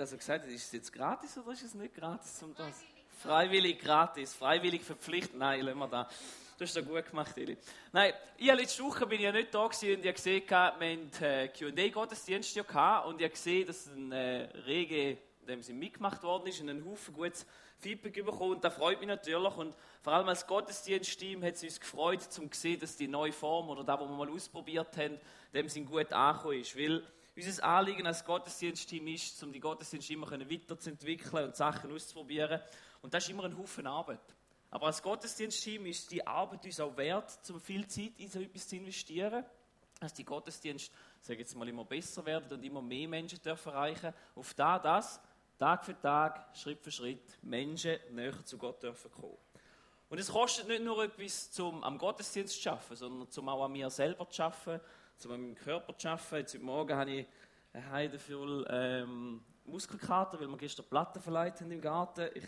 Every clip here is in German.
Also gesagt, ist es jetzt gratis oder ist es nicht gratis zum das? Freiwillig gratis, freiwillig verpflichtend. Nein, lassen wir da. Du hast das gut gemacht, Eli. Nein, ich letzte Woche bin ich ja nicht da gewesen und ich habe gesehen, wir haben äh, Q&A-Gottesdienst ja und ich habe gesehen, dass ein äh, rege, dem sie mitgemacht worden ist und ein Haufen gutes Feedback bekommen und das freut mich natürlich und vor allem als Gottesdienstteam hat es uns gefreut, zu sehen, dass die neue Form oder das, was wir mal ausprobiert haben, dem sind gut angekommen ist, weil unser Anliegen als Gottesdienstteam ist, um die Gottesdienste immer weiterzuentwickeln und Sachen auszuprobieren. Und das ist immer ein Haufen Arbeit. Aber als Gottesdienstteam ist die Arbeit uns auch wert, um viel Zeit in so etwas zu investieren. Dass die Gottesdienste, sage jetzt mal, immer besser werden und immer mehr Menschen dürfen erreichen. Auf da, das, Tag für Tag, Schritt für Schritt, Menschen näher zu Gott dürfen kommen. Und es kostet nicht nur etwas, zum am Gottesdienst zu arbeiten, sondern zum auch an mir selber zu arbeiten, zu meinem Körper zu arbeiten. Jetzt heute Morgen habe ich eine Heide für ähm, Muskelkater, weil wir gestern Platten verleiht haben im Garten. Ich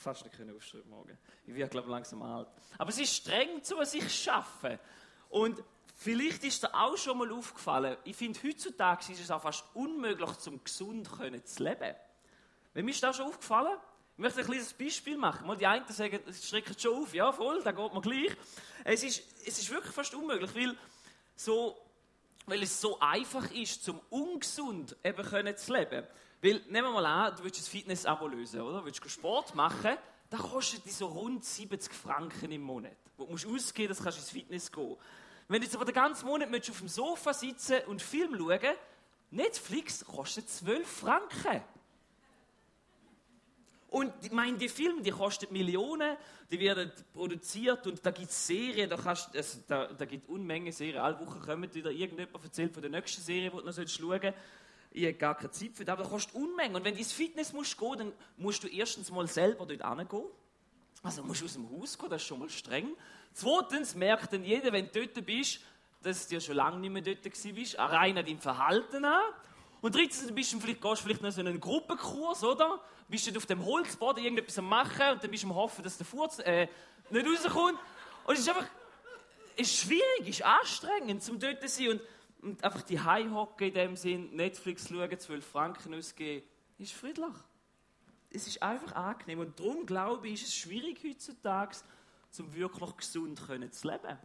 fast nicht können aufstehen morgen. Ich werde, glaube langsam alt. Aber es ist streng, zu was ich schaffe. Und vielleicht ist dir auch schon mal aufgefallen, ich finde, heutzutage ist es auch fast unmöglich, zum gesund zu leben. Mir ist das schon aufgefallen? Ich möchte ein kleines Beispiel machen. Mal die einen sagen, es schreckt schon auf. Ja, voll, da geht man gleich. Es ist, es ist wirklich fast unmöglich, weil so weil es so einfach ist, zum ungesund eben können zu leben. Weil, nehmen wir mal an, du willst ein Fitness-Abo lösen, oder? Du willst Sport machen, das kostet dich so rund 70 Franken im Monat. Wo du musst ausgeben, dass du ins Fitness gehen kannst. Wenn du jetzt aber den ganzen Monat auf dem Sofa sitzen und Film schauen Netflix kostet 12 Franken. Und ich meine, die Filme, die kosten Millionen, die werden produziert und da gibt es Serien, da, kannst, also, da, da gibt es Unmengen Serien. Alle Wochen kommt wieder irgendjemand erzählt von der nächsten Serie, die du noch schauen sollst. Ich habe gar keine Zeit für das, aber das kostet Unmengen. Und wenn du ins Fitness musst gehen, dann musst du erstens mal selber dort hingehen. Also musst du aus dem Haus gehen, das ist schon mal streng. Zweitens merkt dann jeder, wenn du dort bist, dass du ja schon lange nicht mehr dort warst, rein an deinem Verhalten an. Und drittens, du bist vielleicht, gehst vielleicht noch so einen Gruppenkurs, oder? bist du auf dem Holzboden irgendetwas am machen und dann bist du am hoffen, dass der Furz äh, nicht rauskommt. Und es ist einfach es ist schwierig, es ist anstrengend, zum dort zu sein und, und einfach die Heimhocken in dem Sinn, Netflix schauen, 12 Franken ausgeben, ist friedlich. Es ist einfach angenehm und darum glaube ich, ist es schwierig heutzutage, um wirklich gesund zu leben.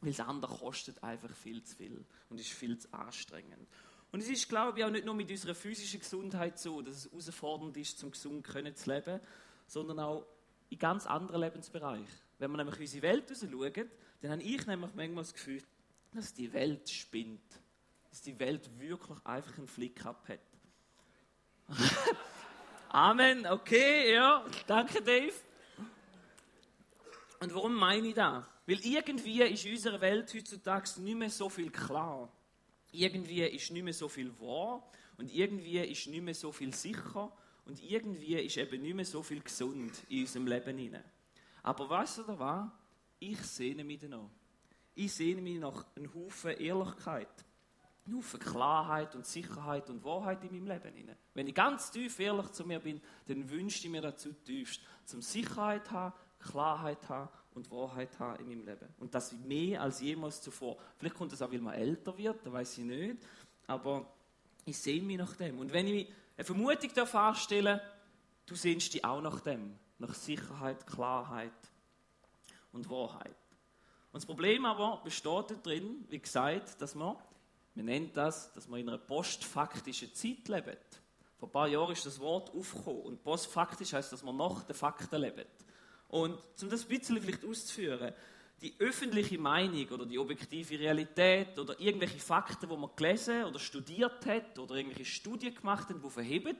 Weil das andere kostet einfach viel zu viel und ist viel zu anstrengend. Und es ist, glaube ich, auch nicht nur mit unserer physischen Gesundheit so, dass es herausfordernd ist, zum gesund können zu leben, sondern auch in ganz anderen Lebensbereichen. Wenn wir nämlich unsere Welt schauen, dann habe ich nämlich manchmal das Gefühl, dass die Welt spinnt. Dass die Welt wirklich einfach einen Flick ab hat. Amen, okay, ja, danke Dave. Und warum meine ich das? Weil irgendwie ist in unserer Welt heutzutage nicht mehr so viel klar irgendwie ist nicht mehr so viel wahr und irgendwie ist nicht mehr so viel sicher und irgendwie ist eben nicht mehr so viel gesund in unserem Leben hinein. Aber weißt du was? Ich sehne mich danach. Ich sehne mich nach einem Haufen Ehrlichkeit, einem Haufen Klarheit und Sicherheit und Wahrheit in meinem Leben hinein. Wenn ich ganz tief ehrlich zu mir bin, dann wünsche ich mir dazu tiefst, zum Sicherheit haben, Klarheit haben und Wahrheit haben in meinem Leben. Und das mehr als jemals zuvor. Vielleicht kommt das auch, weil man älter wird, da weiß ich nicht. Aber ich sehe mich nach dem. Und wenn ich eine Vermutung darf, du sehnst dich auch nach dem. Nach Sicherheit, Klarheit und Wahrheit. Und das Problem aber besteht darin, wie gesagt, dass man, man nennt das, dass man in einer postfaktischen Zeit lebt. Vor ein paar Jahren ist das Wort aufgekommen. Und postfaktisch heißt, dass man nach den Fakten lebt. Und um das ein bisschen vielleicht auszuführen, die öffentliche Meinung oder die objektive Realität oder irgendwelche Fakten, die man gelesen oder studiert hat oder irgendwelche Studien gemacht hat, die verheben,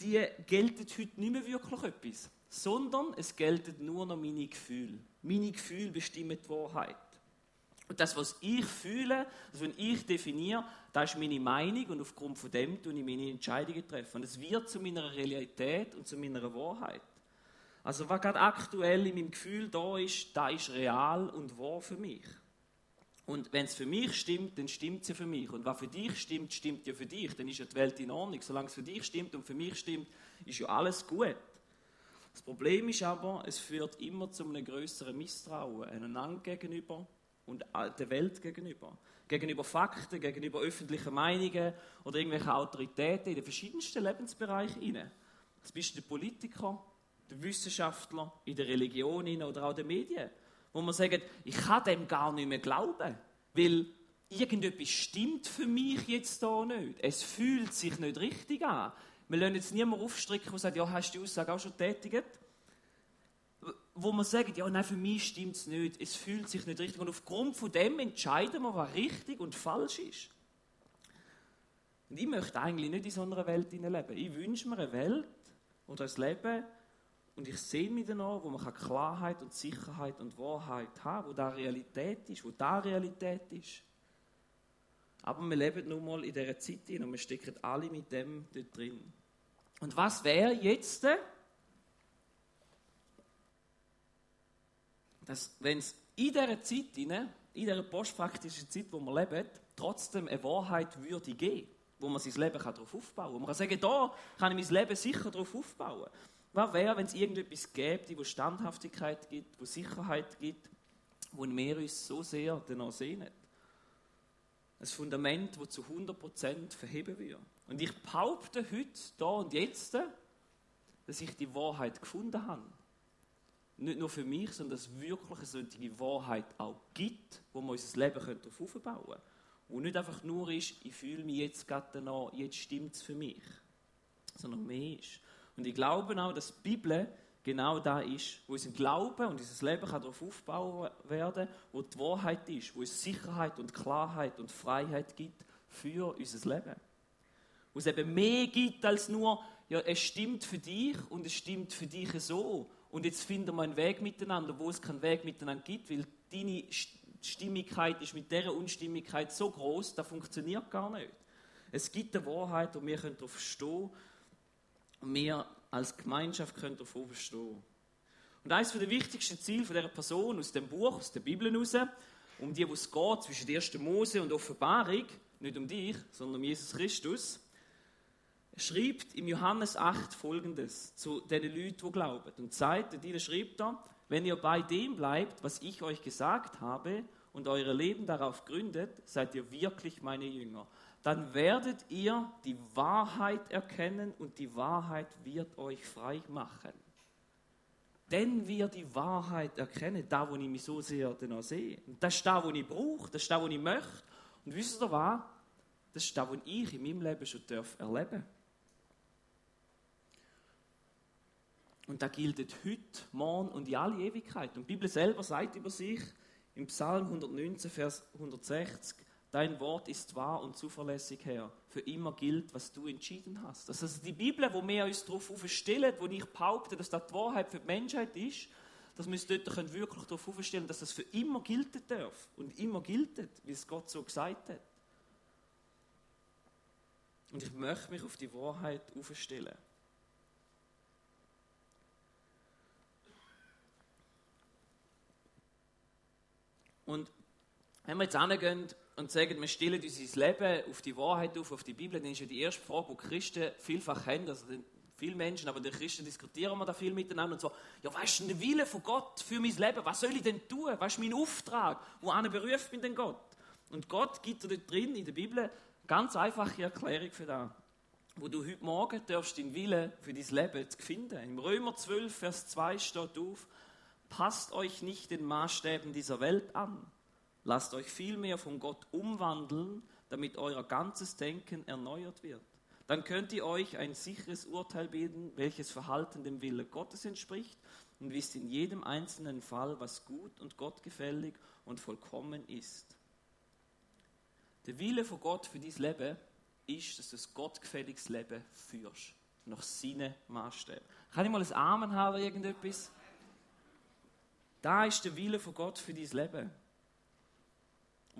die gelten heute nicht mehr wirklich etwas, sondern es gelten nur noch meine Gefühle. Meine Gefühle bestimmen die Wahrheit. Und das, was ich fühle, das, was ich definiere, das ist meine Meinung und aufgrund von dem tue ich meine Entscheidungen. Und es wird zu meiner Realität und zu meiner Wahrheit. Also was gerade aktuell in meinem Gefühl da ist, da ist real und wahr für mich. Und wenn es für mich stimmt, dann stimmt es ja für mich. Und was für dich stimmt, stimmt ja für dich. Dann ist ja die Welt in Ordnung. Solange es für dich stimmt und für mich stimmt, ist ja alles gut. Das Problem ist aber, es führt immer zu einem größeren Misstrauen einander gegenüber und der Welt gegenüber. Gegenüber Fakten, gegenüber öffentlichen Meinungen oder irgendwelchen Autoritäten in den verschiedensten Lebensbereichen. Das bist der Politiker, der Wissenschaftler, in der Religion oder auch den Medien. Wo man sagt, ich kann dem gar nicht mehr glauben, weil irgendetwas stimmt für mich jetzt da nicht. Es fühlt sich nicht richtig an. Wir lassen jetzt niemanden aufstricken, der sagt, ja, hast du die Aussage auch schon tätigt? Wo man sagt, ja, nein, für mich stimmt es nicht. Es fühlt sich nicht richtig. Und aufgrund von dem entscheiden wir, was richtig und falsch ist. Und ich möchte eigentlich nicht in so einer Welt leben. Ich wünsche mir eine Welt oder ein Leben, und ich sehe mich danach, wo man Klarheit und Sicherheit und Wahrheit haben kann, wo da Realität ist, wo da Realität ist. Aber wir leben nun mal in dieser Zeit und wir stecken alle mit dem dort drin. Und was wäre jetzt, dass, wenn es in dieser Zeit, in dieser postpraktischen Zeit, wo wir leben, trotzdem eine Wahrheit würde geben, wo man sein Leben darauf aufbauen kann. Man kann sagen, da kann ich mein Leben sicher darauf aufbauen. Was wäre, wenn es irgendetwas gäbe, wo Standhaftigkeit gibt, wo Sicherheit gibt, wo wir uns so sehr danach sehnen? ein Fundament, das zu 100% verheben wird. Und ich behaupte heute, da und jetzt, dass ich die Wahrheit gefunden habe. Nicht nur für mich, sondern dass es wirklich eine solche Wahrheit auch gibt, wo wir unser Leben darauf aufbauen können. Und nicht einfach nur ist, ich fühle mich jetzt gerade danach, jetzt stimmt es für mich. Sondern mehr ist. Und ich glaube auch, dass die Bibel genau da ist, wo unser Glauben und unser Leben darauf aufbauen werden, wo die Wahrheit ist, wo es Sicherheit und Klarheit und Freiheit gibt für unser Leben. Wo es eben mehr gibt als nur, ja, es stimmt für dich und es stimmt für dich so. Und jetzt finden wir einen Weg miteinander, wo es keinen Weg miteinander gibt, weil deine Stimmigkeit ist mit dieser Unstimmigkeit so groß, das funktioniert gar nicht. Es gibt eine Wahrheit und wir können darauf stehen und wir als Gemeinschaft können davon verstehen. Und eines der wichtigsten Ziele dieser Person aus dem Buch, aus der Bibel heraus, um die, wo es geht, zwischen der ersten Mose und Offenbarung, nicht um dich, sondern um Jesus Christus, schreibt im Johannes 8 folgendes zu den Leuten, die glauben. Und sagt, die schreibt da, wenn ihr bei dem bleibt, was ich euch gesagt habe, und euer Leben darauf gründet, seid ihr wirklich meine Jünger dann werdet ihr die Wahrheit erkennen und die Wahrheit wird euch frei machen. Denn wir die Wahrheit erkennen, da wo ich mich so sehr danach sehe. Und das ist da, wo ich brauche, das ist da, wo ich möchte. Und wisst ihr was? Das ist da, wo ich in meinem Leben schon darf erleben Und da gilt heute, morgen und in alle Ewigkeit. Und die Bibel selber sagt über sich im Psalm 119, Vers 160, Dein Wort ist wahr und zuverlässig, Herr. Für immer gilt, was du entschieden hast. Das ist die Bibel, wo wir uns darauf aufstellen, wo ich behaupte, dass das die Wahrheit für die Menschheit ist, dass wir uns dort wirklich darauf aufstellen, dass das für immer gilt darf und immer gilt, wie es Gott so gesagt hat. Und ich möchte mich auf die Wahrheit aufstellen. Und wenn wir jetzt angehen und sagen, wir stellen unser Leben auf die Wahrheit auf, auf die Bibel, dann ist ja die erste Frage, die Christen vielfach haben, also viele Menschen, aber die Christen diskutieren wir da viel miteinander und so, ja, was ist der Wille von Gott für mein Leben? Was soll ich denn tun? Was ist mein Auftrag? Wohin beruft mich denn Gott? Und Gott gibt dir dort drin in der Bibel eine ganz einfache Erklärung für das. Wo du heute Morgen darfst den Wille für dein Leben finden. Im Römer 12, Vers 2 steht auf, passt euch nicht den Maßstäben dieser Welt an Lasst euch vielmehr von Gott umwandeln, damit euer ganzes Denken erneuert wird. Dann könnt ihr euch ein sicheres Urteil bilden, welches Verhalten dem Wille Gottes entspricht und wisst in jedem einzelnen Fall, was gut und gottgefällig und vollkommen ist. Der Wille von Gott für dieses Leben ist, dass du ein gottgefälliges Leben führst. Nach seinen Maßstäben. Kann ich mal ein Amen haben, irgendetwas? Da ist der Wille von Gott für dein Leben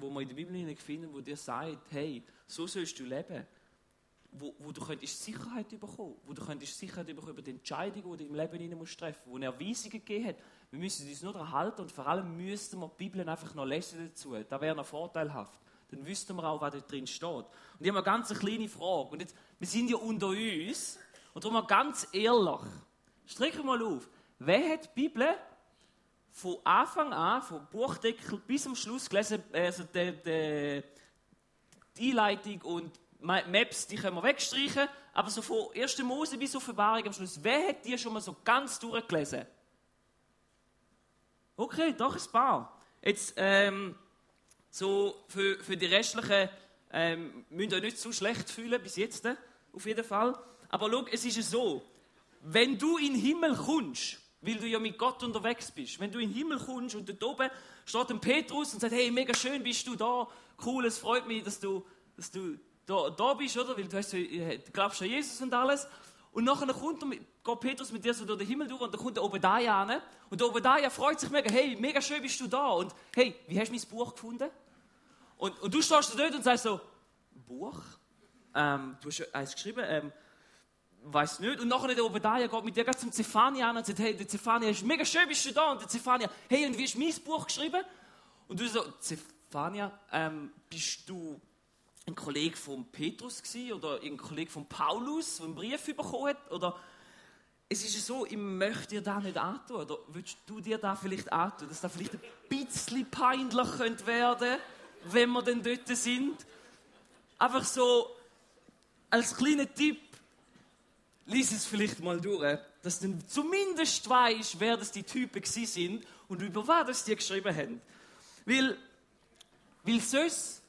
wo man in der Bibel finden, wo dir sagt, hey, so sollst du leben. Wo, wo du könntest Sicherheit bekommen, wo du könntest Sicherheit bekommen über die Entscheidungen, die du im Leben treffen musst wo er Erweisungen gegeben hat. Wir müssen uns nur daran halten und vor allem müssten wir die Bibel einfach noch lesen dazu. Das wäre noch vorteilhaft. Dann wüssten wir auch, was da drin steht. Und ich habe eine ganz kleine Frage. Und jetzt, wir sind ja unter uns. Und darum mal ganz ehrlich, strecken mal auf. Wer hat die Bibel von Anfang an, vom Buchdeckel bis zum Schluss gelesen, also die, die, die Einleitung und Maps, die können wir wegstreichen, aber so von 1. Mose bis Offenbarung am Schluss, wer hat die schon mal so ganz durchgelesen? Okay, doch ein paar. Jetzt, ähm, so für, für die restlichen, ähm, müsst ihr euch nicht so schlecht fühlen, bis jetzt, äh, auf jeden Fall. Aber schau, es ist so, wenn du in den Himmel kommst, weil du ja mit Gott unterwegs bist, wenn du in den Himmel kommst und dort oben steht ein Petrus und sagt, hey, mega schön bist du da, cool, es freut mich, dass du, dass du da, da bist, oder? Weil du, hast, du glaubst an Jesus und alles. Und nachher kommt geht Petrus mit dir so durch den Himmel durch und dann kommt der Obadiah an. Und der Obadiah freut sich mega, hey, mega schön bist du da. Und hey, wie hast du mein Buch gefunden? Und, und du stehst da dort und sagst so, Buch? Ähm, du hast eins geschrieben, ähm, weiß nicht. Und nachher der Obadiah geht mit dir zum Zephania an und sagt, hey, der Zephania ist mega schön bist du da. Und der Zephania, hey, und wie du mein Buch geschrieben? Und du so, Zephania, ähm, bist du ein Kollege von Petrus gewesen, oder ein Kollege von Paulus, der einen Brief bekommen hat? Oder es ist so, ich möchte dir da nicht antun. Oder würdest du dir da vielleicht antun, dass das vielleicht ein bisschen peinlich könnte werden wenn wir dann dort sind? Einfach so, als kleiner Tipp, lies es vielleicht mal durch, dass du zumindest weißt, wer das die Typen sind und über was die geschrieben haben. Weil, weil sonst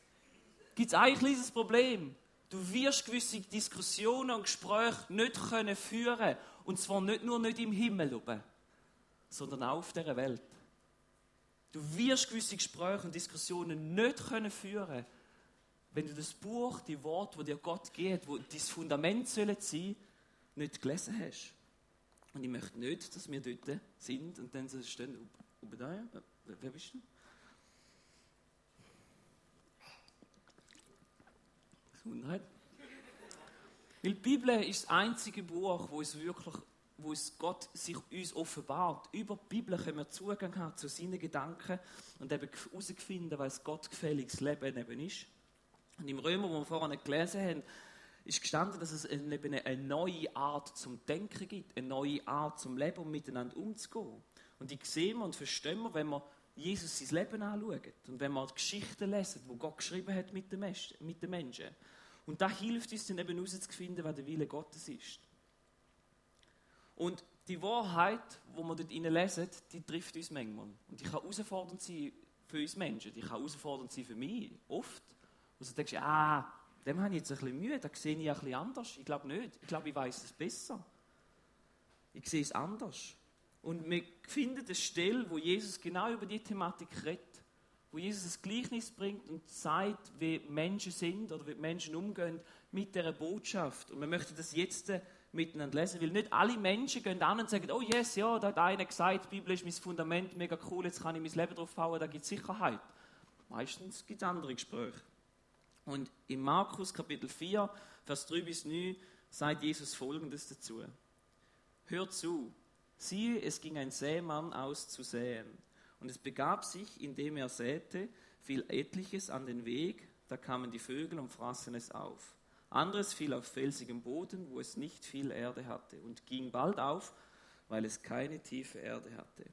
gibt es ein kleines Problem. Du wirst gewisse Diskussionen und Gespräche nicht können führen und zwar nicht nur nicht im Himmel oben, sondern auch auf dieser Welt. Du wirst gewisse Gespräche und Diskussionen nicht können führen, wenn du das Buch, die Worte, wo dir Gott geht, wo dein Fundament sollen sein, nicht gelesen hast. Und ich möchte nicht, dass wir dort sind und dann stehen, oben da, wer bist du? Gesundheit. Weil die Bibel ist das einzige Buch, wo es wirklich, wo es Gott sich uns offenbart. Über die Bibel können wir Zugang haben zu seinen Gedanken und eben herausfinden, was Gott gefälliges Leben eben ist. Und im Römer, wo wir vorhin gelesen haben, ist gestanden, dass es eben eine neue Art zum Denken gibt, eine neue Art zum Leben und miteinander umzugehen. Und die sehen wir und verstehen wir, wenn wir Jesus sein Leben anschauen und wenn wir die Geschichten lesen, die Gott geschrieben hat mit den Menschen. Und da hilft uns dann eben herauszufinden, was der Wille Gottes ist. Und die Wahrheit, die wir dort lesen, die trifft uns manchmal. Und die kann herausfordernd sein für uns Menschen. Die kann herausfordernd sein für mich, oft. Und du denkst, ah, dem habe ich jetzt ein bisschen Mühe, da sehe ich ein bisschen anders. Ich glaube nicht. Ich glaube, ich weiß es besser. Ich sehe es anders. Und wir finden eine Stelle, wo Jesus genau über die Thematik redet wo Jesus ein Gleichnis bringt und zeigt, wie Menschen sind oder wie Menschen umgehen mit dieser Botschaft. Und wir möchten das jetzt miteinander lesen, weil nicht alle Menschen gehen an und sagen, oh yes, ja, da hat einer gesagt, die Bibel ist mein Fundament, mega cool, jetzt kann ich mein Leben drauf bauen, da gibt es Sicherheit. Meistens gibt es andere Gespräche. Und in Markus Kapitel 4, Vers 3 bis 9 sagt Jesus Folgendes dazu. Hört zu, siehe, es ging ein Sämann aus zu säen. Und es begab sich, indem er säte, fiel etliches an den Weg, da kamen die Vögel und fraßen es auf. Anderes fiel auf felsigem Boden, wo es nicht viel Erde hatte, und ging bald auf, weil es keine tiefe Erde hatte.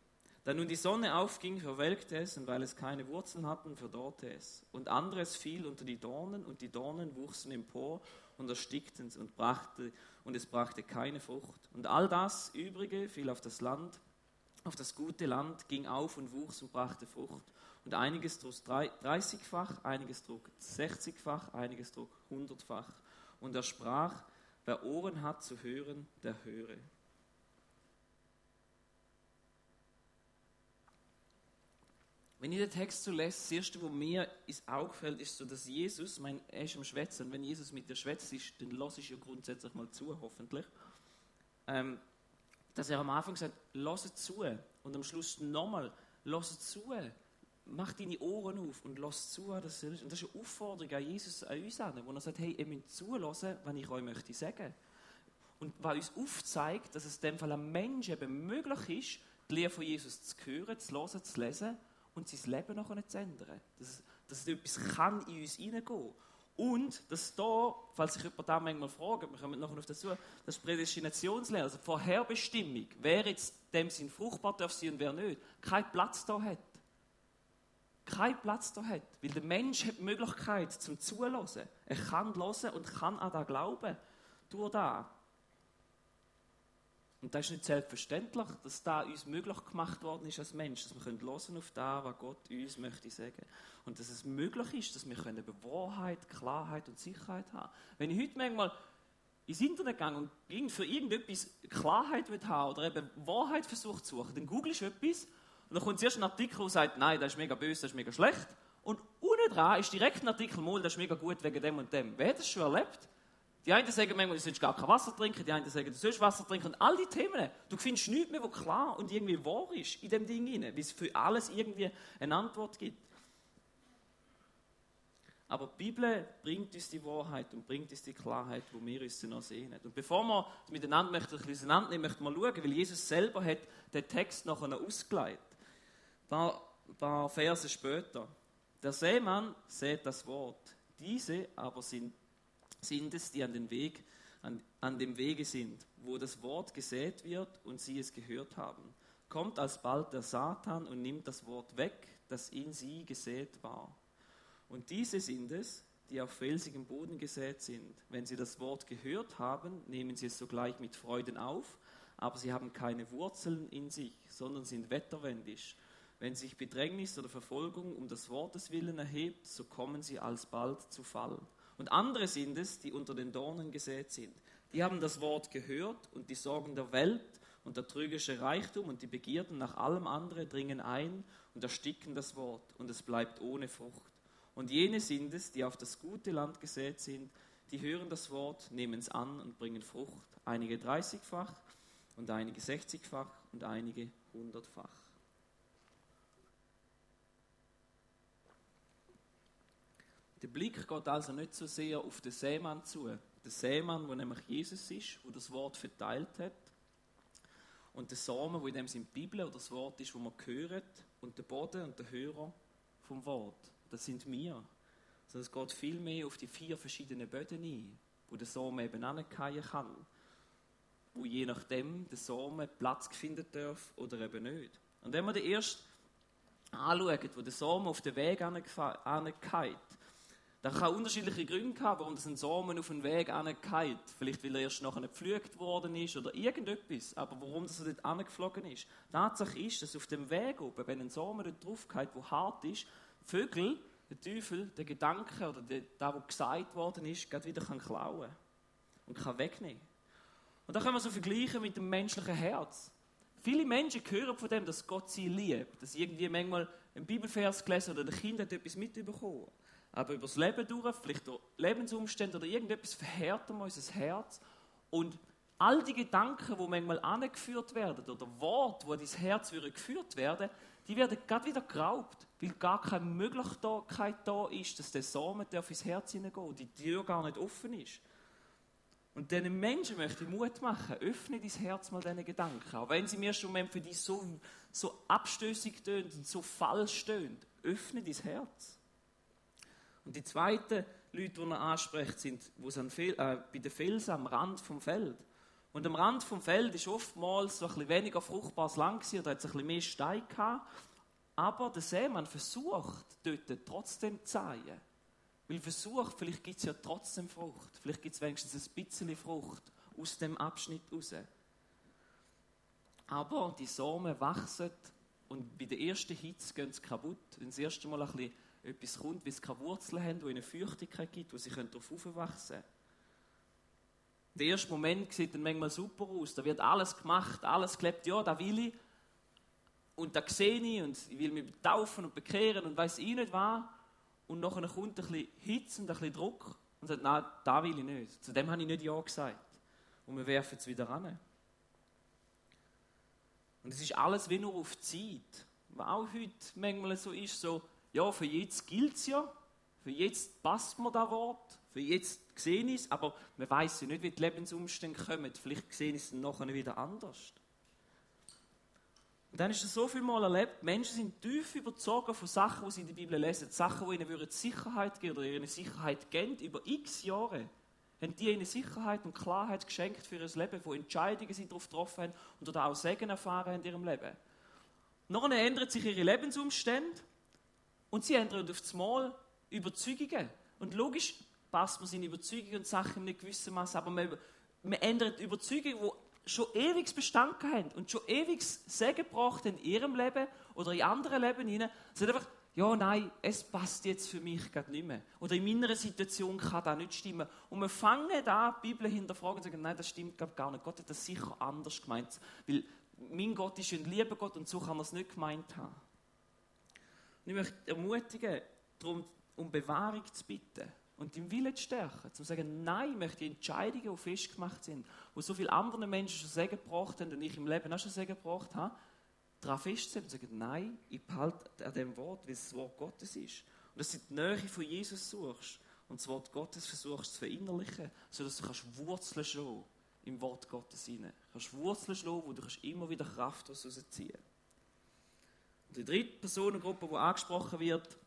Da nun die Sonne aufging, verwelkte es, und weil es keine Wurzeln hatten, verdorrte es. Und anderes fiel unter die Dornen, und die Dornen wuchsen empor und erstickten es, und, brachte, und es brachte keine Frucht. Und all das Übrige fiel auf das Land, auf das gute Land, ging auf und wuchs und brachte Frucht. Und einiges trug 30-fach, einiges trug 60-fach, einiges trug 100-fach. Und er sprach, wer Ohren hat zu hören, der höre. Wenn ich den Text so lese, das Erste, was mir ins Auge fällt, ist so, dass Jesus, mein, er ist am Schwätzen, wenn Jesus mit dir schwätzt, dann lass ich ja grundsätzlich mal zu, hoffentlich. Ähm, dass er am Anfang sagt, lass zu und am Schluss nochmal, lass zu, mach deine Ohren auf und lass zu. Das ist, und das ist eine Aufforderung an Jesus, an uns an, wo er sagt, hey, ihr müsst zulassen, wenn ich euch möchte sagen. Und was uns aufzeigt, dass es in dem Fall einem Menschen eben möglich ist, die Lehre von Jesus zu hören, zu hören, zu lesen und sein Leben noch zu ändern. Dass, dass etwas kann in uns hineingehen Und das da, falls sich jemand da manchmal fragt, wir kommen nachher auf das ist Prädestinationslehre, also Vorherbestimmung, wer jetzt dem Sinn fruchtbar darf sein und wer nicht, keinen Platz da hat. Keinen Platz da hat. Weil der Mensch hat die Möglichkeit zum Zulassen. Er kann hören und kann an das glauben. Durch da. Und das ist nicht selbstverständlich, dass da uns möglich gemacht worden ist als Mensch, dass wir hören können auf das, was Gott uns möchte sagen. Und dass es möglich ist, dass wir können Wahrheit, Klarheit und Sicherheit haben. Wenn ich heute manchmal ins Internet gehe und für irgendetwas Klarheit haben oder eben Wahrheit versucht zu suchen, dann google ich etwas und dann kommt zuerst ein Artikel, der sagt, nein, das ist mega böse, das ist mega schlecht. Und unten dran ist direkt ein Artikel, mal, das ist mega gut wegen dem und dem. Wer hat das schon erlebt? Die einen sagen manchmal, du sollst gar kein Wasser trinken, die anderen sagen, du sollst Wasser trinken. Und all die Themen, du findest nichts mehr, was klar und irgendwie wahr ist in dem Ding hinein, wie es für alles irgendwie eine Antwort gibt. Aber die Bibel bringt uns die Wahrheit und bringt uns die Klarheit, wo wir uns noch sehen. Und bevor wir miteinander möchten, ein bisschen auseinandernehmen, möchten wir schauen, weil Jesus selber hat den Text nachher ausgeleitet. Ein paar, ein paar Verse später. Der Seemann sät das Wort. Diese aber sind sind es, die an, den Weg, an, an dem Wege sind, wo das Wort gesät wird und sie es gehört haben. Kommt alsbald der Satan und nimmt das Wort weg, das in sie gesät war. Und diese sind es, die auf felsigem Boden gesät sind. Wenn sie das Wort gehört haben, nehmen sie es sogleich mit Freuden auf, aber sie haben keine Wurzeln in sich, sondern sind wetterwendisch. Wenn sich Bedrängnis oder Verfolgung um das Wortes willen erhebt, so kommen sie alsbald zu Fall. Und andere sind es, die unter den Dornen gesät sind. Die haben das Wort gehört und die Sorgen der Welt und der trügerische Reichtum und die Begierden nach allem anderen dringen ein und ersticken das Wort und es bleibt ohne Frucht. Und jene sind es, die auf das gute Land gesät sind, die hören das Wort, nehmen es an und bringen Frucht. Einige dreißigfach und einige sechzigfach und einige hundertfach. Der Blick geht also nicht so sehr auf den Seemann zu. Der Seemann, wo nämlich Jesus ist, wo das Wort verteilt hat. Und der Samen, wo in dem Sinne die Bibel oder das Wort ist, wo man hört. Und der Boden und der Hörer vom Wort. Das sind wir. Also es geht viel mehr auf die vier verschiedenen Böden ein, wo der Samen eben ankeilen kann. Wo je nachdem der Samen Platz finden darf oder eben nicht. Und wenn wir den erst anschauen, wo der Samen auf den Weg ankeilt, das kann unterschiedliche Gründe haben, warum ein Samen auf den Weg angeht. Vielleicht, weil er erst nachher gepflügt worden ist oder irgendetwas. Aber warum das dort angeflogen ist. Die Tatsache ist, dass auf dem Weg oben, wenn ein Samen dort drauf geht, wo hart ist, Vögel, der Teufel, der Gedanke oder der, das, was gesagt worden ist, gerade wieder kann klauen und kann wegnehmen. Und da können wir so vergleichen mit dem menschlichen Herz. Viele Menschen hören von dem, dass Gott sie liebt, dass irgendwie manchmal einen Bibelvers gelesen oder ein Kind hat etwas mitbekommen aber über das Leben durch, vielleicht durch Lebensumstände oder irgendetwas, verhärten wir unser Herz und all die Gedanken, die manchmal angeführt werden oder Worte, die dein Herz geführt werden, die werden gerade wieder geraubt, weil gar keine Möglichkeit da ist, dass der Samen auf ins Herz hineingeht, die Tür gar nicht offen ist. Und diesen Menschen möchte ich Mut machen, öffne dein Herz mal diesen Gedanken, auch wenn sie mir schon für dich so, so abstößig tönt und so falsch tönt, öffne dein Herz. Und die zweiten Leute, die er anspricht, sind wo äh, bei den Felsen am Rand vom Feld. Und am Rand vom Feld ist oftmals so ein bisschen weniger fruchtbares Land gewesen, oder hat es ein bisschen mehr Stein gehabt. Aber der Seemann versucht dort trotzdem zu säen. Weil versucht, vielleicht gibt es ja trotzdem Frucht. Vielleicht gibt es wenigstens ein bisschen Frucht aus dem Abschnitt raus. Aber die Samen wachsen und bei der ersten Hitze gehen sie kaputt. Wenn das erste Mal ein bisschen etwas kommt, wie es keine Wurzeln haben, wo eine Feuchtigkeit gibt, wo sie darauf aufwachsen können. Der erste Moment sieht dann manchmal super aus. Da wird alles gemacht, alles klebt, ja, da will ich. Und da sehe ich und ich will mich taufen und bekehren und weiß ich nicht was. Und nachher kommt ein bisschen Hitze und ein bisschen Druck und sagt, nein, da will ich nicht. Zu dem habe ich nicht Ja gesagt. Und wir werfen es wieder an. Und es ist alles wie nur auf Zeit. Was auch heute manchmal so ist, so, ja, für jetzt gilt es ja, für jetzt passt mir das Wort, für jetzt sehe ich es, aber man weiß ja nicht, wie die Lebensumstände kommen. Vielleicht sehe ich es dann nachher wieder anders. Und dann ist es so viel Mal erlebt, Menschen sind tief überzogen von Sachen, die sie in der Bibel lesen. Sachen, die ihnen Sicherheit geben oder ihnen Sicherheit geben, über x Jahre. Haben die ihnen Sicherheit und Klarheit geschenkt für ihr Leben, wo Entscheidungen sie darauf getroffen haben und auch Segen erfahren haben in ihrem Leben. Nachher ändern sich ihre Lebensumstände und sie ändern auf das Mal Überzeugungen. Und logisch passt man seine Überzeugungen und Sachen in einem gewissen Maß, aber man, man ändert Überzeugungen, die schon ewig Bestand haben und schon ewig Segen gebracht in ihrem Leben oder in anderen Leben hinein, sind einfach, ja, nein, es passt jetzt für mich gerade nicht mehr. Oder in meiner Situation kann das nicht stimmen. Und wir fangen da die Bibel hinterfragen und sagen, nein, das stimmt glaub, gar nicht. Gott hat das sicher anders gemeint. Weil mein Gott ist ein lieber Gott und so kann er es nicht gemeint haben. Und ich möchte ermutigen, darum, um Bewahrung zu bitten und im Willen zu stärken, zu sagen, nein, ich möchte Entscheidungen, die festgemacht sind, wo so viele andere Menschen schon Segen gebracht haben und ich im Leben auch schon Segen gebracht habe, daran festzuhalten und sagen, nein, ich behalte an dem Wort, weil es das Wort Gottes ist. Und dass du die Nähe von Jesus suchst und das Wort Gottes versuchst zu verinnerlichen, sodass du kannst Wurzeln schlagen im Wort Gottes hinein. Du kannst Wurzeln schlagen, wo du immer wieder Kraft rausziehen Und die dritte Personengruppe, die angesprochen wird,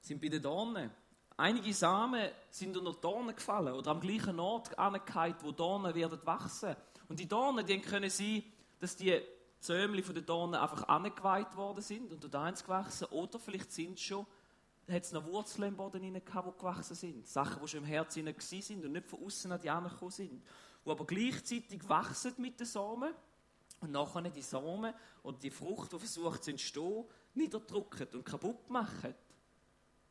sind bei den Dornen. Einige Samen sind unter Dornen gefallen oder am gleichen Ort angefallen, wo Dornen werden wachsen. Und die Dornen, die können sein, dass die Zömli von den Dornen einfach angeweiht worden sind und dort eins gewachsen. Oder vielleicht sind schon, hat es noch Wurzeln im Boden rein gehabt, die gewachsen sind. Sachen, die schon im Herz hinein sind und nicht von außen an die gekommen sind. Die aber gleichzeitig wachsen mit den Samen und nachher die Samen oder die Frucht, die versucht zu entstehen, niederdrücken und kaputt machen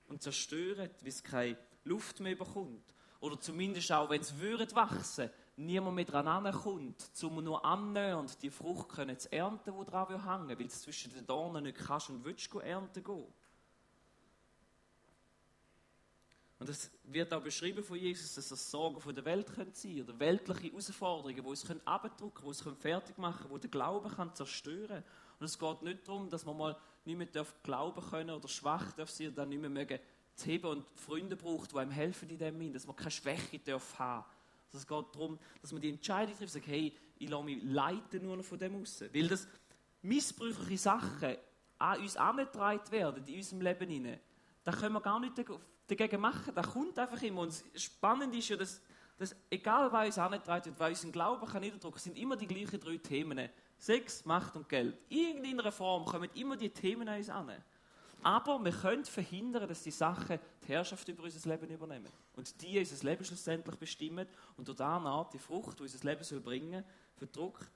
und zerstören, wie es keine Luft mehr bekommt. Oder zumindest auch, wenn es würde wachsen, niemand mehr dran kommt, um nur annähernd die Frucht können zu ernten, die dran hängen weil es zwischen den Dornen nicht kannst und willst ernten gehen. Und das wird auch beschrieben von Jesus, dass das Sorgen von der Welt können sein oder weltliche Herausforderungen, die uns abdrücken können, die uns fertig machen können, die den Glauben kann zerstören Und es geht nicht darum, dass man mal nicht mehr glauben können oder schwach darf sein und dann nicht mehr mögen zu heben und Freunde braucht, die einem helfen in dem Hin, dass man keine Schwäche darf haben. Also es geht darum, dass man die Entscheidung trifft, sagt, hey, ich lasse mich leiten nur noch von dem raus. Weil das missbräuchliche Sachen an uns angetragen werden in unserem Leben hinein, da können wir gar nichts dagegen machen. Das kommt einfach immer. Und spannend ist ja, dass, dass egal was uns angetragen wird, was unseren Glauben kann niederdrücken, sind immer die gleichen drei Themen. Sex, Macht und Geld. In irgendeiner Form kommen immer die Themen an uns an. Aber wir können verhindern, dass die Sachen die Herrschaft über unser Leben übernehmen. Und die unser Leben schlussendlich bestimmen und durch Art die Frucht, die unser Leben soll bringen soll, verdruckt.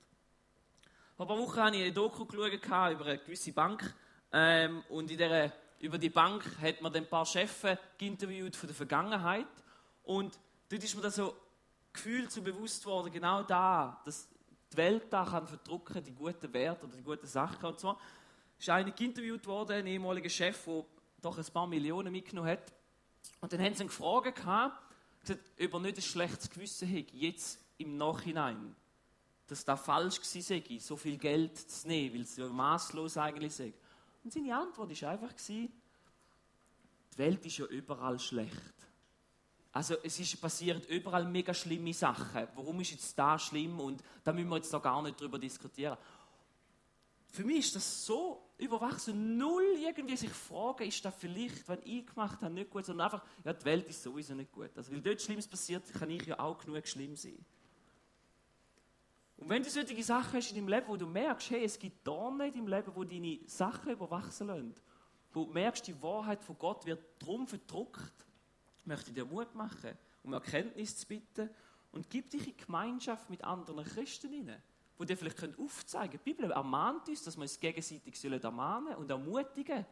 Vor ein paar Wochen habe ich eine Doku geschaut über eine gewisse Bank. Ähm, und in der, über die Bank hat man ein paar Chefs interviewt von der Vergangenheit. Und dort ist mir das so gefühlt so bewusst worden, genau da, dass die Welt da kann verdrucken, die guten Werte oder die guten Sachen. Und zwar ist einer interviewt worden, ein ehemaliger Chef, der doch ein paar Millionen mitgenommen hat. Und dann haben sie ihn gefragt, gesagt, ob er nicht ein schlechtes Gewissen hat, jetzt im Nachhinein. Dass das falsch gewesen sei, so viel Geld zu nehmen, weil es ja maßlos eigentlich sei. Und seine Antwort war einfach, die Welt ist ja überall schlecht. Also es ist passiert überall mega schlimme Sachen. Warum ist jetzt da schlimm? Und da müssen wir jetzt da gar nicht drüber diskutieren. Für mich ist das so überwachsen, null irgendwie sich fragen, ist das vielleicht, wenn ich gemacht habe, nicht gut, sondern einfach, ja, die Welt ist sowieso nicht gut. Also, weil dort Schlimmes passiert, kann ich ja auch genug schlimm sein. Und wenn du solche Sachen hast in deinem Leben, wo du merkst, hey, es gibt Dornen in deinem Leben, wo deine Sachen überwachsen lassen, wo du merkst, die Wahrheit von Gott wird drum verdruckt, möchte ich dir Mut machen, um Erkenntnis zu bitten und gib dich in Gemeinschaft mit anderen Christen hinein, die dir vielleicht aufzeigen können. Die Bibel ermahnt uns, dass wir uns gegenseitig ermahnen und ermutigen,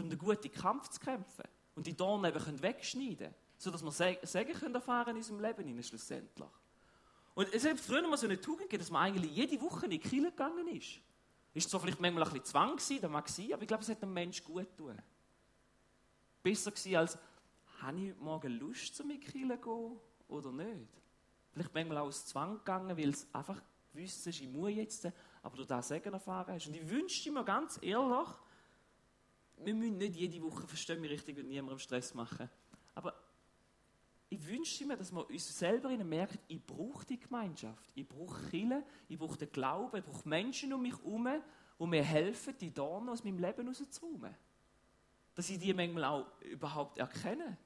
um den guten Kampf zu kämpfen und die Dornen eben wegschneiden können, sodass wir Segen erfahren in unserem Leben schlussendlich. Und es hat früher mal so eine Tugend gegeben, dass man eigentlich jede Woche in die Kirche gegangen ist. Ist zwar vielleicht manchmal ein bisschen Zwang gewesen, das mag sein, aber ich glaube, es hat dem Menschen gut getan. Besser gewesen als, habe ich heute Morgen Lust, zu mir Kirche zu gehen oder nicht? Vielleicht manchmal auch aus Zwang gegangen, weil es einfach gewusst ist, ich muss jetzt, aber du das Segen erfahren hast. Und ich wünschte mir ganz ehrlich, wir müssen nicht jede Woche, verstehen wir richtig, mit niemandem Stress machen. Ich wünsche mir, dass wir uns selber merken, ich brauche die Gemeinschaft, ich brauche Chile, ich brauche den Glauben, ich brauche Menschen um mich herum, die mir helfen, die Dornen aus meinem Leben rauszuräumen. Dass ich die manchmal auch überhaupt erkenne.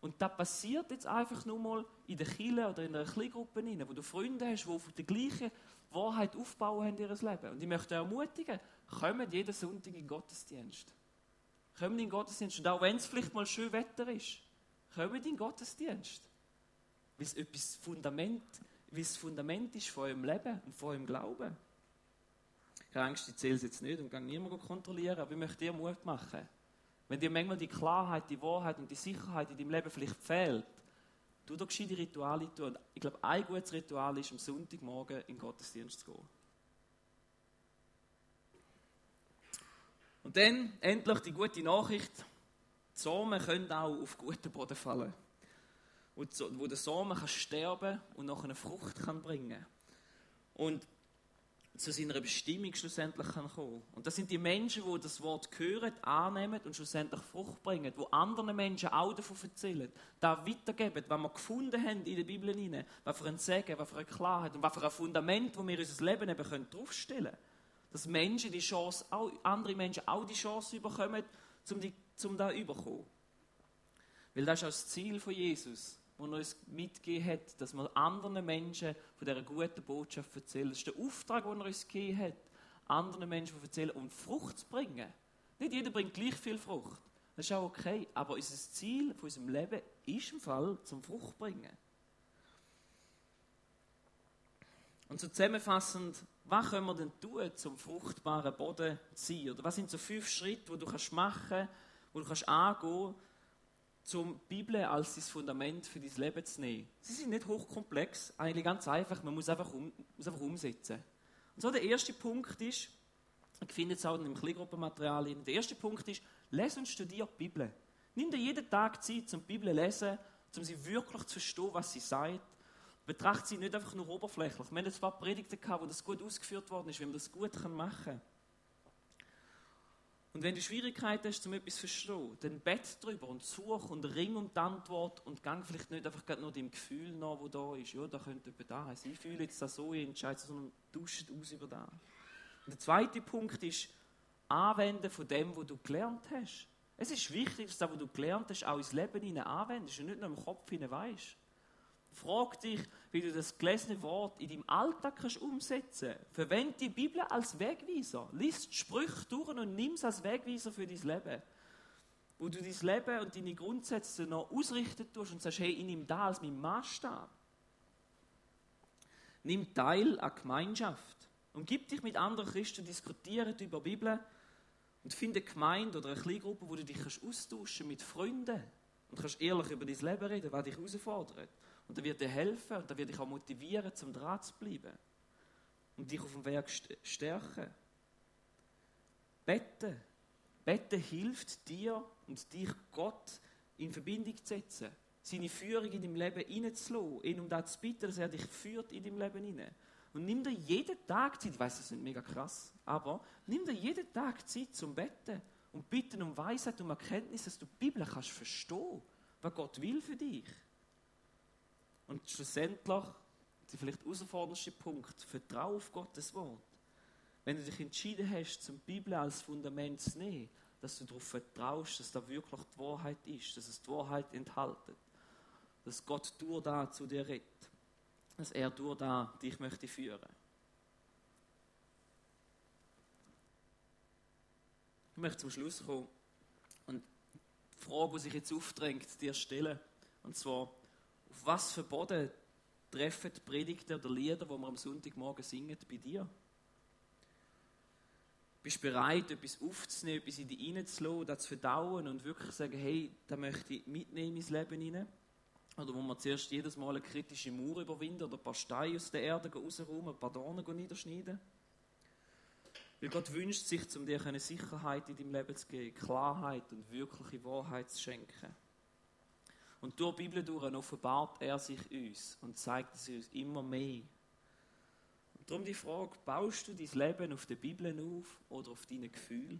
Und das passiert jetzt einfach nur mal in der Kille oder in einer Kleingruppe wo du Freunde hast, die auf die gleiche Wahrheit aufbauen haben in ihrem Leben. Und ich möchte ermutigen, kommt jeden Sonntag in den Gottesdienst. Kommt in den Gottesdienst. Und auch wenn es vielleicht mal schön Wetter ist, kommt in den Gottesdienst. Weil es etwas Fundament, weil es Fundament ist von eurem Leben und von eurem Glauben. Keine Angst, ich zähle es jetzt nicht und kann niemand kontrollieren, aber ich möchte dir Mut machen. Wenn dir manchmal die Klarheit, die Wahrheit und die Sicherheit in deinem Leben vielleicht fehlt, tu doch gescheite Rituale tun. Ich glaube, ein gutes Ritual ist, am Sonntagmorgen in den Gottesdienst zu gehen. Und dann endlich die gute Nachricht. Samen können auch auf guten Boden fallen. Wo der Samen kann sterben und noch eine Frucht kann bringen Und zu seiner Bestimmung schlussendlich kann kommen. Und das sind die Menschen, die das Wort hören, annehmen und schlussendlich Frucht bringen, wo anderen Menschen auch davon erzählen, da weitergeben, was wir gefunden haben in der Bibel hinein, was für ein Segen, was für eine Klarheit und was für ein Fundament, wo wir unser Leben eben können draufstellen können. Dass Menschen die Chance, auch, andere Menschen auch die Chance bekommen, um, die, um da überkommen. Weil das ist auch das Ziel von Jesus wo er uns mitgegeben hat, dass wir anderen Menschen von dieser guten Botschaft erzählen. Das ist der Auftrag, den er uns gegeben hat, anderen Menschen zu erzählen und Frucht zu bringen. Nicht jeder bringt gleich viel Frucht. Das ist auch okay. Aber unser Ziel von unserem Leben ist im Fall zum Frucht bringen. Und so zusammenfassend, was können wir denn tun, zum fruchtbaren Boden zu sein? Oder was sind so fünf Schritte, die du machen kannst, die du kannst angehen kannst, zum Bibel als das Fundament für dein Leben zu nehmen. Sie sind nicht hochkomplex, eigentlich ganz einfach, man muss einfach, um, muss einfach umsetzen. Und so der erste Punkt ist, ich finde es auch in dem Kleingruppenmaterial, der erste Punkt ist, lese und studiere die Bibel. Nimm dir jeden Tag Zeit zum Bibel zu lesen, um sie wirklich zu verstehen, was sie sagt. Betrachte sie nicht einfach nur oberflächlich. Wir hatten zwar Predigten gehabt, wo das gut ausgeführt worden ist, wie man das gut machen kann. Und wenn du Schwierigkeiten hast, um etwas zu verstehen, dann bett darüber und such und ring um die Antwort und gang vielleicht nicht einfach nur dem Gefühl nach, wo da ist. Ja, da könnte jemand da sein. Ich fühle jetzt das so, ich entscheide, sondern tauscht aus über da. Und der zweite Punkt ist, Anwenden von dem, was du gelernt hast. Es ist wichtig, dass das, was du gelernt hast, auch ins Leben hinein anwendest und nicht nur im Kopf hinein weißt. Frag dich, wie du das gelesene Wort in deinem Alltag kannst umsetzen kannst. Verwende die Bibel als Wegweiser. Lies die Sprüche durch und nimm es als Wegweiser für dein Leben. Wo du dein Leben und deine Grundsätze noch ausrichten tust und sagst, hey, ich nehme da als mein Maßstab. Nimm teil an Gemeinschaft. Und gib dich mit anderen Christen, diskutieren über die Bibel und finde eine Gemeinde oder eine Kleingruppe, wo du dich austauschen mit Freunden und kannst ehrlich über dein Leben reden, was dich herausfordert. Und er wird dir helfen und er wird dich auch motivieren, zum Draht zu bleiben. Und dich auf dem Weg stärken. Beten. Beten hilft dir und dich Gott in Verbindung zu setzen. Seine Führung in deinem Leben hineinzulassen. Ihn um das zu bitten, dass er dich führt in deinem Leben hinein. Und nimm dir jeden Tag Zeit, ich weiß, das nicht mega krass, aber nimm dir jeden Tag Zeit zum Betten und bitten um Weisheit und Erkenntnis, dass du die Bibel kannst verstehen, was Gott will für dich. Und schlussendlich, der vielleicht herausforderndste Punkt, vertraue auf Gottes Wort. Wenn du dich entschieden hast, zum Bibel als Fundament zu nehmen, dass du darauf vertraust, dass da wirklich die Wahrheit ist, dass es die Wahrheit enthält. Dass Gott durch da zu dir redet. Dass er durch da dich möchte führen. Ich möchte zum Schluss kommen und die Frage, die sich jetzt aufdrängt, dir stellen. Und zwar, auf was für Boden treffen die Predigten oder Lieder, die wir am Sonntagmorgen singen, bei dir? Bist du bereit, etwas aufzunehmen, etwas in dich hineinzulassen, das zu verdauen und wirklich sagen, hey, da möchte ich mitnehmen ins Leben hinein? Oder wo man zuerst jedes Mal eine kritische Mauer überwinden oder ein paar Steine aus der Erde rausräumen, ein paar Dornen niederschneiden? Weil Gott wünscht sich, um dir eine Sicherheit in deinem Leben zu geben, Klarheit und wirkliche Wahrheit zu schenken. Und durch die Bibel durch offenbart er sich uns und zeigt es uns immer mehr. Und darum die Frage, baust du dein Leben auf der Bibel auf oder auf deine Gefühle?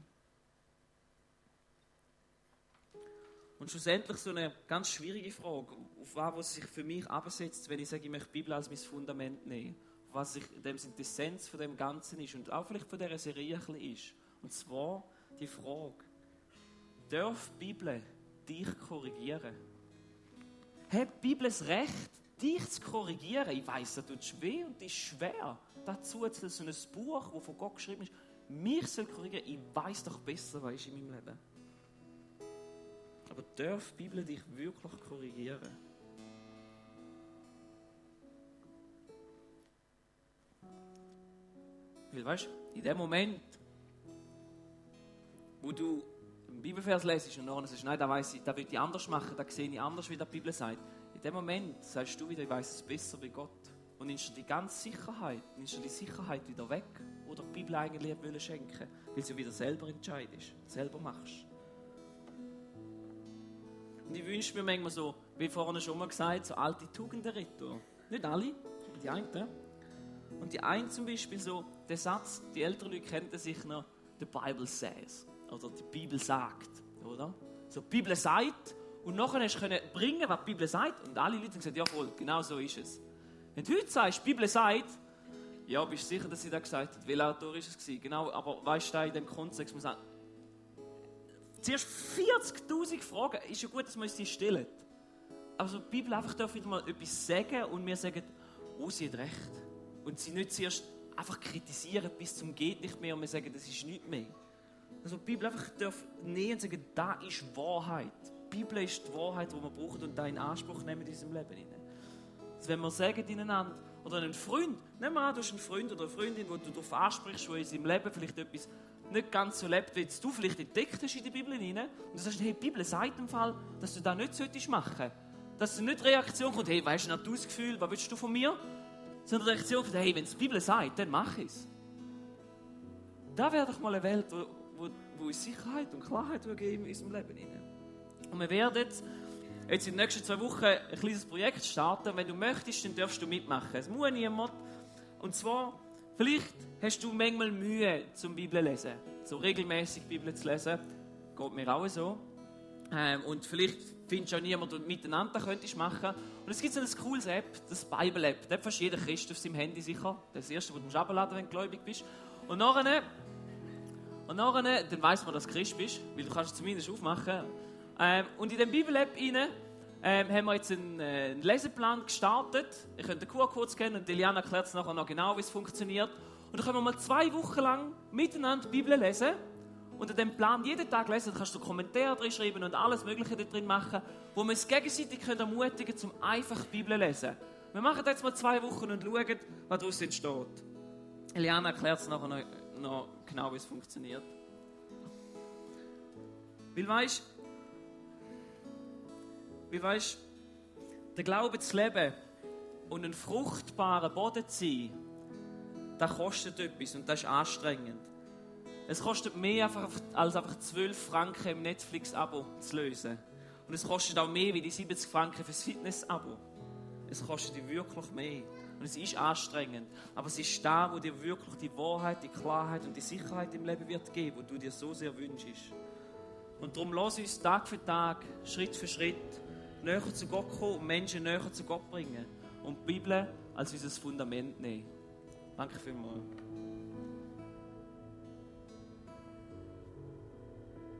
Und schlussendlich so eine ganz schwierige Frage, auf was sich für mich absetzt, wenn ich sage, ich möchte die Bibel als mein Fundament nehmen. Was in dem Sinne die Essenz von dem Ganzen ist und auch vielleicht von dieser Serie ein ist. Und zwar die Frage, darf die Bibel dich korrigieren? Hat die Bibel das Recht, dich zu korrigieren? Ich weiß, das tut weh und das ist schwer. Dazu so ein Buch, das von Gott geschrieben ist, mich soll korrigieren. Ich weiß doch besser, was ist in meinem Leben. Aber darf die Bibel dich wirklich korrigieren? Weil, weißt du, in dem Moment, wo du einen Bibelvers lesest und dann sagst, nein, da weiß ich, da will ich anders machen, da sehe ich anders, wie die Bibel sagt. In dem Moment sagst du wieder, ich weiß es besser wie Gott. Und nimmst du die ganze Sicherheit, nimmst du die Sicherheit wieder weg, die die Bibel eigentlich will schenken weil sie wieder selber entscheidest, selber machst. Und ich wünsche mir manchmal so, wie vorhin schon mal gesagt, so alte Tugenden. Nicht alle, die einen. Und die einen zum Beispiel so, der Satz, die älteren Leute kennen sich noch, the Bible says. Oder die Bibel sagt, oder? So, die Bibel sagt, und nachher hast du bringen, was die Bibel sagt. Und alle Leute haben gesagt, jawohl, genau so ist es. Wenn du heute sagst, die Bibel sagt, ja, bist du sicher, dass sie das gesagt hat? Welcher Autor ist es gewesen? Genau, aber weißt du, in dem Kontext, man sagt, Zuerst 40.000 Fragen. Ist ja gut, dass wir uns die stellen. Also die Bibel einfach darf wieder mal etwas sagen und wir sagen, oh, sie hat recht. Und sie nicht zuerst einfach kritisieren bis zum geht nicht mehr und wir sagen, das ist nicht mehr. Also die Bibel einfach darf nehmen und sagen, da ist Wahrheit. Die Bibel ist die Wahrheit, die wir brauchen und da in Anspruch nehmen in diesem Leben. Also wenn wir sagen ineinander, oder einen Freund, nehmen wir an, du hast einen Freund oder eine Freundin, wo du darauf ansprichst, wo in seinem Leben vielleicht etwas nicht ganz so lebt, wie du vielleicht entdeckt hast in der Bibel hinein. Und du sagst, hey, die Bibel sagt im Fall, dass du das nicht solltest machen Dass nicht die Reaktion kommt, hey, weißt du, nicht das Gefühl, was willst du von mir? Sondern die Reaktion kommt, hey, wenn es die Bibel sagt, dann mach ich es. Da wäre doch mal eine Welt, wo, wo uns Sicherheit und Klarheit geben in unserem Leben. Und wir werden jetzt, in den nächsten zwei Wochen ein kleines Projekt starten. Wenn du möchtest, dann darfst du mitmachen. Es muss niemand. Und zwar Vielleicht hast du manchmal Mühe zum Bibel lesen, so regelmäßig Bibel zu lesen. Geht mir auch so. Ähm, und vielleicht findest du auch niemanden, der miteinander könntest machen. Und es gibt so ein cooles App, das Bible App. Das hat jeder Christ auf seinem Handy sicher. Das erste, das du abladen wenn du gläubig bist. Und nachher, und nachher dann weiss man, dass du Christ bist, weil du kannst es zumindest aufmachen. Ähm, und in der Bibel App rein, ähm, haben wir jetzt einen, äh, einen Leseplan gestartet. Ihr könnt den QR-Code scannen und Eliana erklärt es nachher noch genau, wie es funktioniert. Und dann können wir mal zwei Wochen lang miteinander die Bibel lesen. Und in diesem Plan jeden Tag lesen, kannst du Kommentare drin schreiben und alles Mögliche da drin machen, wo wir uns gegenseitig ermutigen können, um einfach die Bibel zu lesen. Wir machen jetzt mal zwei Wochen und schauen, was daraus entsteht. Eliana erklärt es nachher noch, noch genau, wie es funktioniert. Weil weißt wie weißt der Glaube zu leben und einen fruchtbaren Boden zu sein, das kostet etwas und das ist anstrengend. Es kostet mehr als einfach 12 Franken im Netflix-Abo zu lösen. Und es kostet auch mehr wie die 70 Franken fürs Fitness-Abo. Es kostet dir wirklich mehr. Und es ist anstrengend. Aber es ist da, wo dir wirklich die Wahrheit, die Klarheit und die Sicherheit im Leben wird geben, wo du dir so sehr wünschst. Und darum lass uns Tag für Tag, Schritt für Schritt näher zu Gott kommen und Menschen näher zu Gott bringen. Und die Bibel als unser Fundament nehmen. Danke vielmals.